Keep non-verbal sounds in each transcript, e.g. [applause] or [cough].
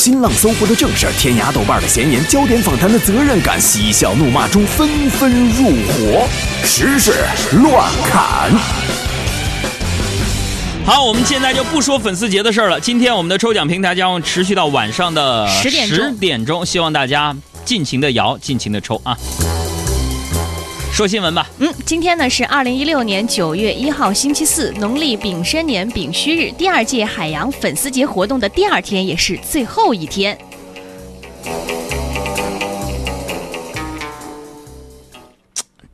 新浪、搜狐的正事儿，天涯、豆瓣的闲言，焦点访谈的责任感，嬉笑怒骂中纷纷入伙，时事乱砍。好，我们现在就不说粉丝节的事儿了。今天我们的抽奖平台将持续到晚上的10点钟十点钟，希望大家尽情的摇，尽情的抽啊！说新闻吧，嗯，今天呢是二零一六年九月一号星期四，农历丙申年丙戌日，第二届海洋粉丝节活动的第二天，也是最后一天。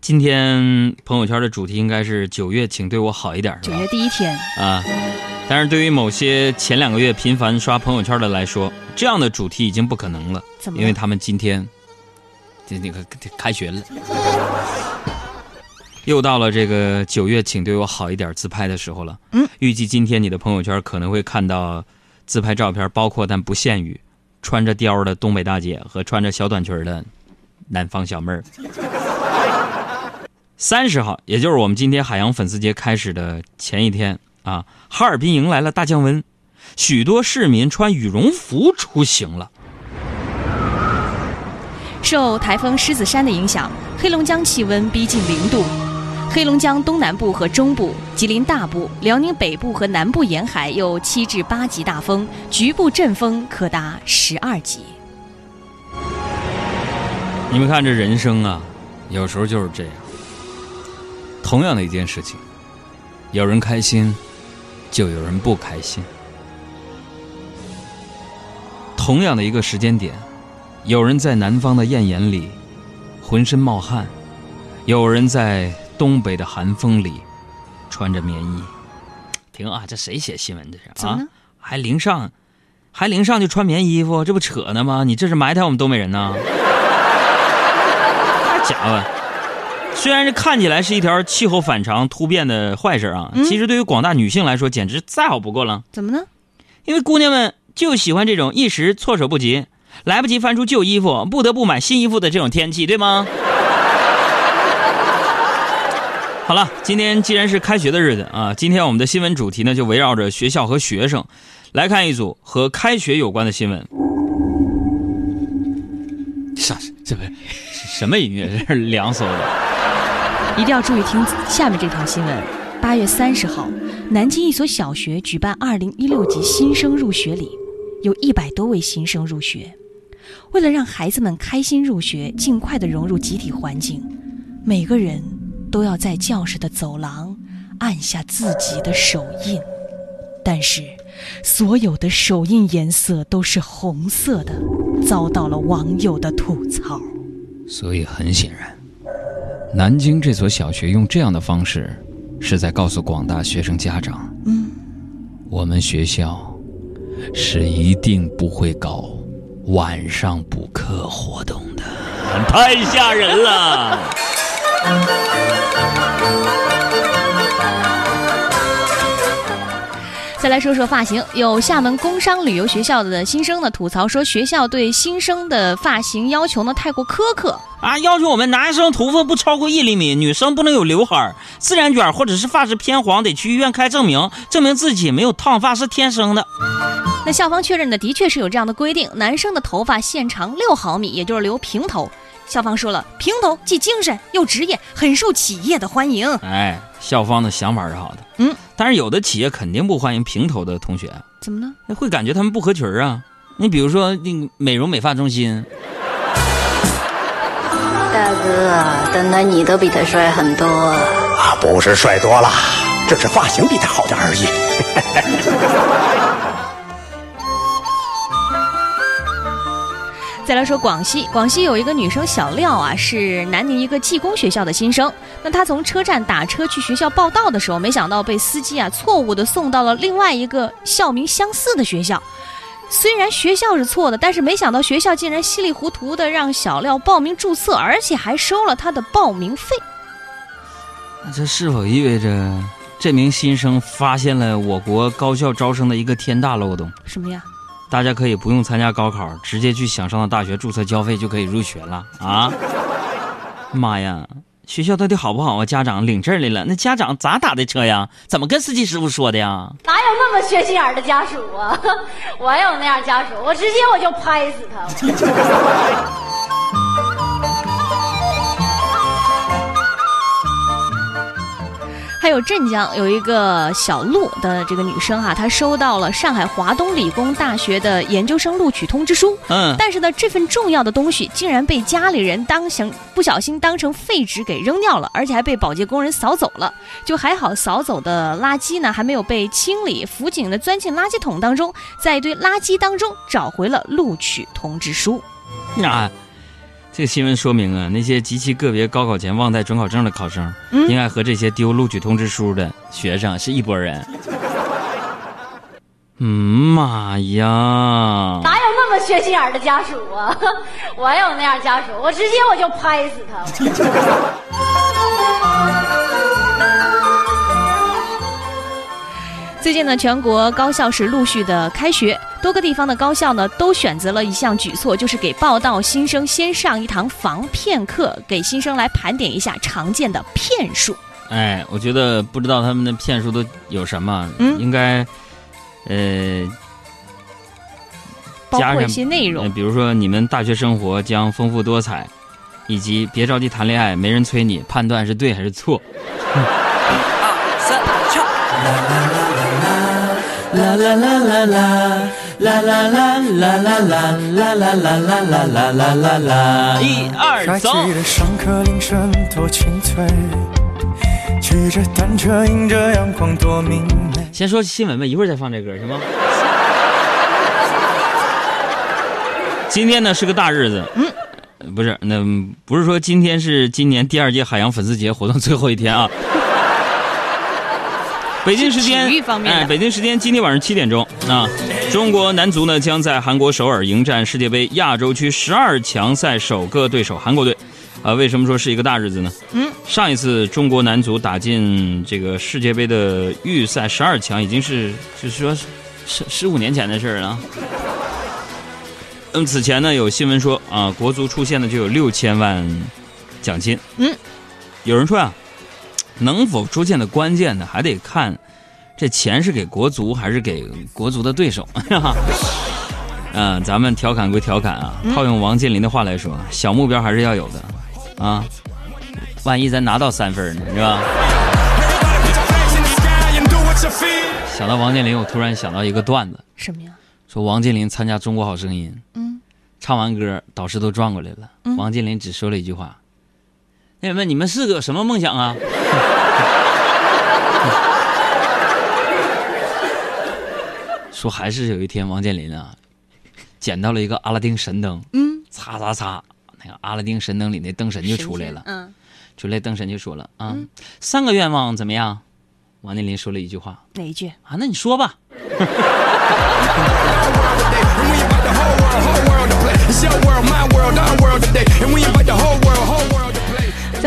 今天朋友圈的主题应该是九月，请对我好一点，九月？第一天，啊，但是对于某些前两个月频繁刷朋友圈的来说，这样的主题已经不可能了，怎么了因为他们今天这那个开学了，又到了这个九月，请对我好一点自拍的时候了。嗯，预计今天你的朋友圈可能会看到自拍照片，包括但不限于穿着貂的东北大姐和穿着小短裙的南方小妹儿。[laughs] 三十号，也就是我们今天海洋粉丝节开始的前一天啊，哈尔滨迎来了大降温，许多市民穿羽绒服出行了。受台风狮子山的影响，黑龙江气温逼近零度。黑龙江东南部和中部、吉林大部、辽宁北部和南部沿海有七至八级大风，局部阵风可达十二级。你们看这人生啊，有时候就是这样。同样的一件事情，有人开心，就有人不开心。同样的一个时间点，有人在南方的艳阳里浑身冒汗，有人在东北的寒风里穿着棉衣。停啊！这谁写新闻这是啊？还零上，还零上就穿棉衣服，这不扯呢吗？你这是埋汰我们东北人呢？家伙，虽然这看起来是一条气候反常突变的坏事啊，嗯其实对于广大女性来说，简直再好不过了。怎么呢？因为姑娘们就喜欢这种一时措手不及、来不及翻出旧衣服，不得不买新衣服的这种天气，对吗？好了，今天既然是开学的日子啊，今天我们的新闻主题呢就围绕着学校和学生，来看一组和开学有关的新闻。啥？这不是什么音乐？这是凉飕的。一定要注意听下面这条新闻。八月三十号，南京一所小学举办二零一六级新生入学礼，有一百多位新生入学。为了让孩子们开心入学，尽快的融入集体环境，每个人都要在教室的走廊按下自己的手印。但是，所有的手印颜色都是红色的，遭到了网友的吐槽。所以很显然，南京这所小学用这样的方式，是在告诉广大学生家长：嗯，我们学校是一定不会搞晚上补课活动的。[laughs] 太吓人了！再来说说发型，有厦门工商旅游学校的新生呢吐槽说，学校对新生的发型要求呢太过苛刻。啊，要求我们男生头发不超过一厘米，女生不能有刘海儿，自然卷或者是发质偏黄，得去医院开证明，证明自己没有烫发是天生的。那校方确认的的确是有这样的规定，男生的头发线长六毫米，也就是留平头。校方说了，平头既精神又职业，很受企业的欢迎。哎，校方的想法是好的，嗯，但是有的企业肯定不欢迎平头的同学，怎么呢？那会感觉他们不合群儿啊。你比如说那个美容美发中心，大哥，等等你都比他帅很多。啊，不是帅多了，只是发型比他好点而已。再来说广西，广西有一个女生小廖啊，是南宁一个技工学校的新生。那她从车站打车去学校报到的时候，没想到被司机啊错误的送到了另外一个校名相似的学校。虽然学校是错的，但是没想到学校竟然稀里糊涂的让小廖报名注册，而且还收了他的报名费。那这是否意味着这名新生发现了我国高校招生的一个天大漏洞？什么呀？大家可以不用参加高考，直接去想上的大学注册交费就可以入学了啊！妈呀，学校到底好不好啊？家长领证来了，那家长咋打的车呀？怎么跟司机师傅说的呀？哪有那么缺心眼的家属啊？[laughs] 我有那样家属，我直接我就拍死他。还有镇江有一个小陆的这个女生哈、她收到了上海华东理工大学的研究生录取通知书。嗯，但是呢，这份重要的东西竟然被家里人当成不小心当成废纸给扔掉了，而且还被保洁工人扫走了。就还好，扫走的垃圾呢还没有被清理，辅警呢钻进垃圾桶当中，在一堆垃圾当中找回了录取通知书。啊，这个新闻说明啊，那些极其个别高考前忘带准考证的考生，嗯应该和这些丢录取通知书的学生是一拨人。[laughs] 嗯妈呀！哪有那么缺心眼儿的家属啊？[laughs] 我有那样家属，我直接我就拍死他。[laughs] 最近呢，全国高校是陆续的开学，多个地方的高校呢都选择了一项举措，就是给报到新生先上一堂防骗课，给新生来盘点一下常见的骗术。哎，我觉得不知道他们的骗术都有什么，嗯应该，呃，包括一些内呃容。比如说你们大学生活将丰富多彩，以及别着急谈恋爱，没人催你，判断是对还是错。二 [laughs] 三跳。啦啦啦啦啦啦啦啦啦啦啦啦啦啦啦啦啦啦啦啦啦啦啦！一二还走记。得上课铃声多清脆，骑着单车迎着阳光多明媚。先说新闻吧，一会儿再放这歌行吗？[laughs] 今天呢是个大日子，嗯，不是，那不是说今天是今年第二届海洋粉丝节活动最后一天啊。北京时间，体育方面哎，北京时间今天晚上七点钟啊，中国男足呢将在韩国首尔迎战世界杯亚洲区十二强赛首个对手韩国队。啊，为什么说是一个大日子呢？嗯，上一次中国男足打进这个世界杯的预赛十二强，已经是就是说十十五年前的事儿了那么，此前呢有新闻说啊，国足出现的就有六千万奖金。嗯，有人说啊，能否出现的关键呢，还得看这钱是给国足还是给国足的对手。嗯、咱们调侃归调侃啊，套用王健林的话来说，小目标还是要有的啊。万一咱拿到三分呢，是吧？想到王健林，我突然想到一个段子，什么呀？说王健林参加《中国好声音》，嗯，唱完歌，导师都转过来了，嗯王健林只说了一句话：“那什么，你们四个有什么梦想啊？” [laughs] 说还是有一天，王健林啊，捡到了一个阿拉丁神灯，嗯，擦擦擦，那个阿拉丁神灯里那灯神就出来了，嗯，出来灯神就说了啊，三个愿望怎么样？王健林说了一句话哪一句？啊，那你说吧。[laughs]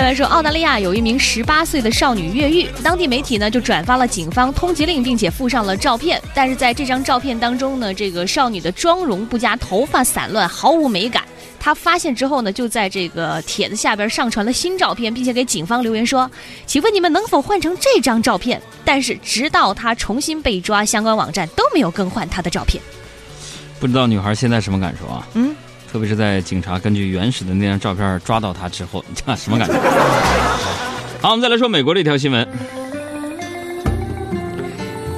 再来说，澳大利亚有一名十八岁的少女越狱，当地媒体呢就转发了警方通缉令，并且附上了照片。但是在这张照片当中呢，这个少女的妆容不佳，头发散乱，毫无美感。她发现之后呢，就在这个帖子下边上传了新照片，并且给警方留言说：“请问你们能否换成这张照片？”但是直到她重新被抓，相关网站都没有更换她的照片。不知道女孩现在什么感受啊？嗯，特别是在警察根据原始的那张照片抓到他之后，你 [laughs] 什么感觉？好，我们再来说美国这条新闻。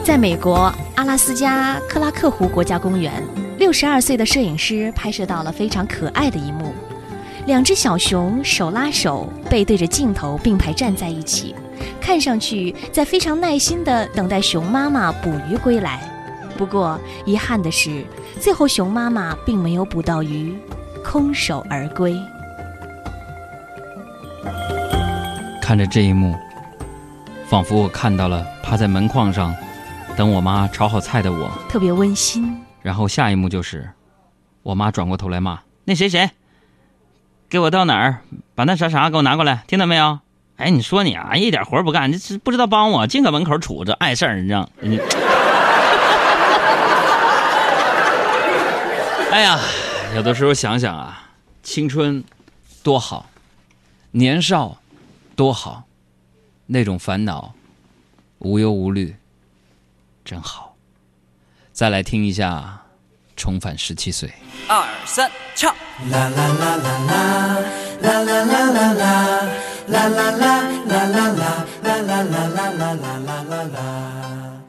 在美国阿拉斯加克拉克湖国家公园，六十二岁的摄影师拍摄到了非常可爱的一幕：两只小熊手拉手，背对着镜头并排站在一起，看上去在非常耐心地等待熊妈妈捕鱼归来。不过遗憾的是，最后熊妈妈并没有捕到鱼，空手而归。看着这一幕，仿佛我看到了趴在门框上等我妈炒好菜的我。特别温馨。然后下一幕就是，我妈转过头来骂那谁谁，给我到哪儿把那啥啥给我拿过来，听到没有？哎，你说你啊，一点活不干，这是不知道帮我，净搁门口杵着碍事儿，你知道？哎呀，有的时候想想啊，青春多好，年少多好，那种烦恼无忧无虑，真好。再来听一下《重返十七岁》。二三唱。啦啦啦啦啦，啦啦啦啦啦，啦啦啦啦啦啦，啦啦啦啦啦啦啦啦。